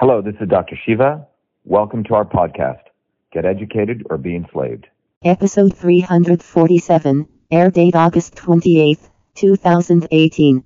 Hello, this is Dr. Shiva. Welcome to our podcast, Get Educated or Be Enslaved. Episode 347, air date August 28, 2018.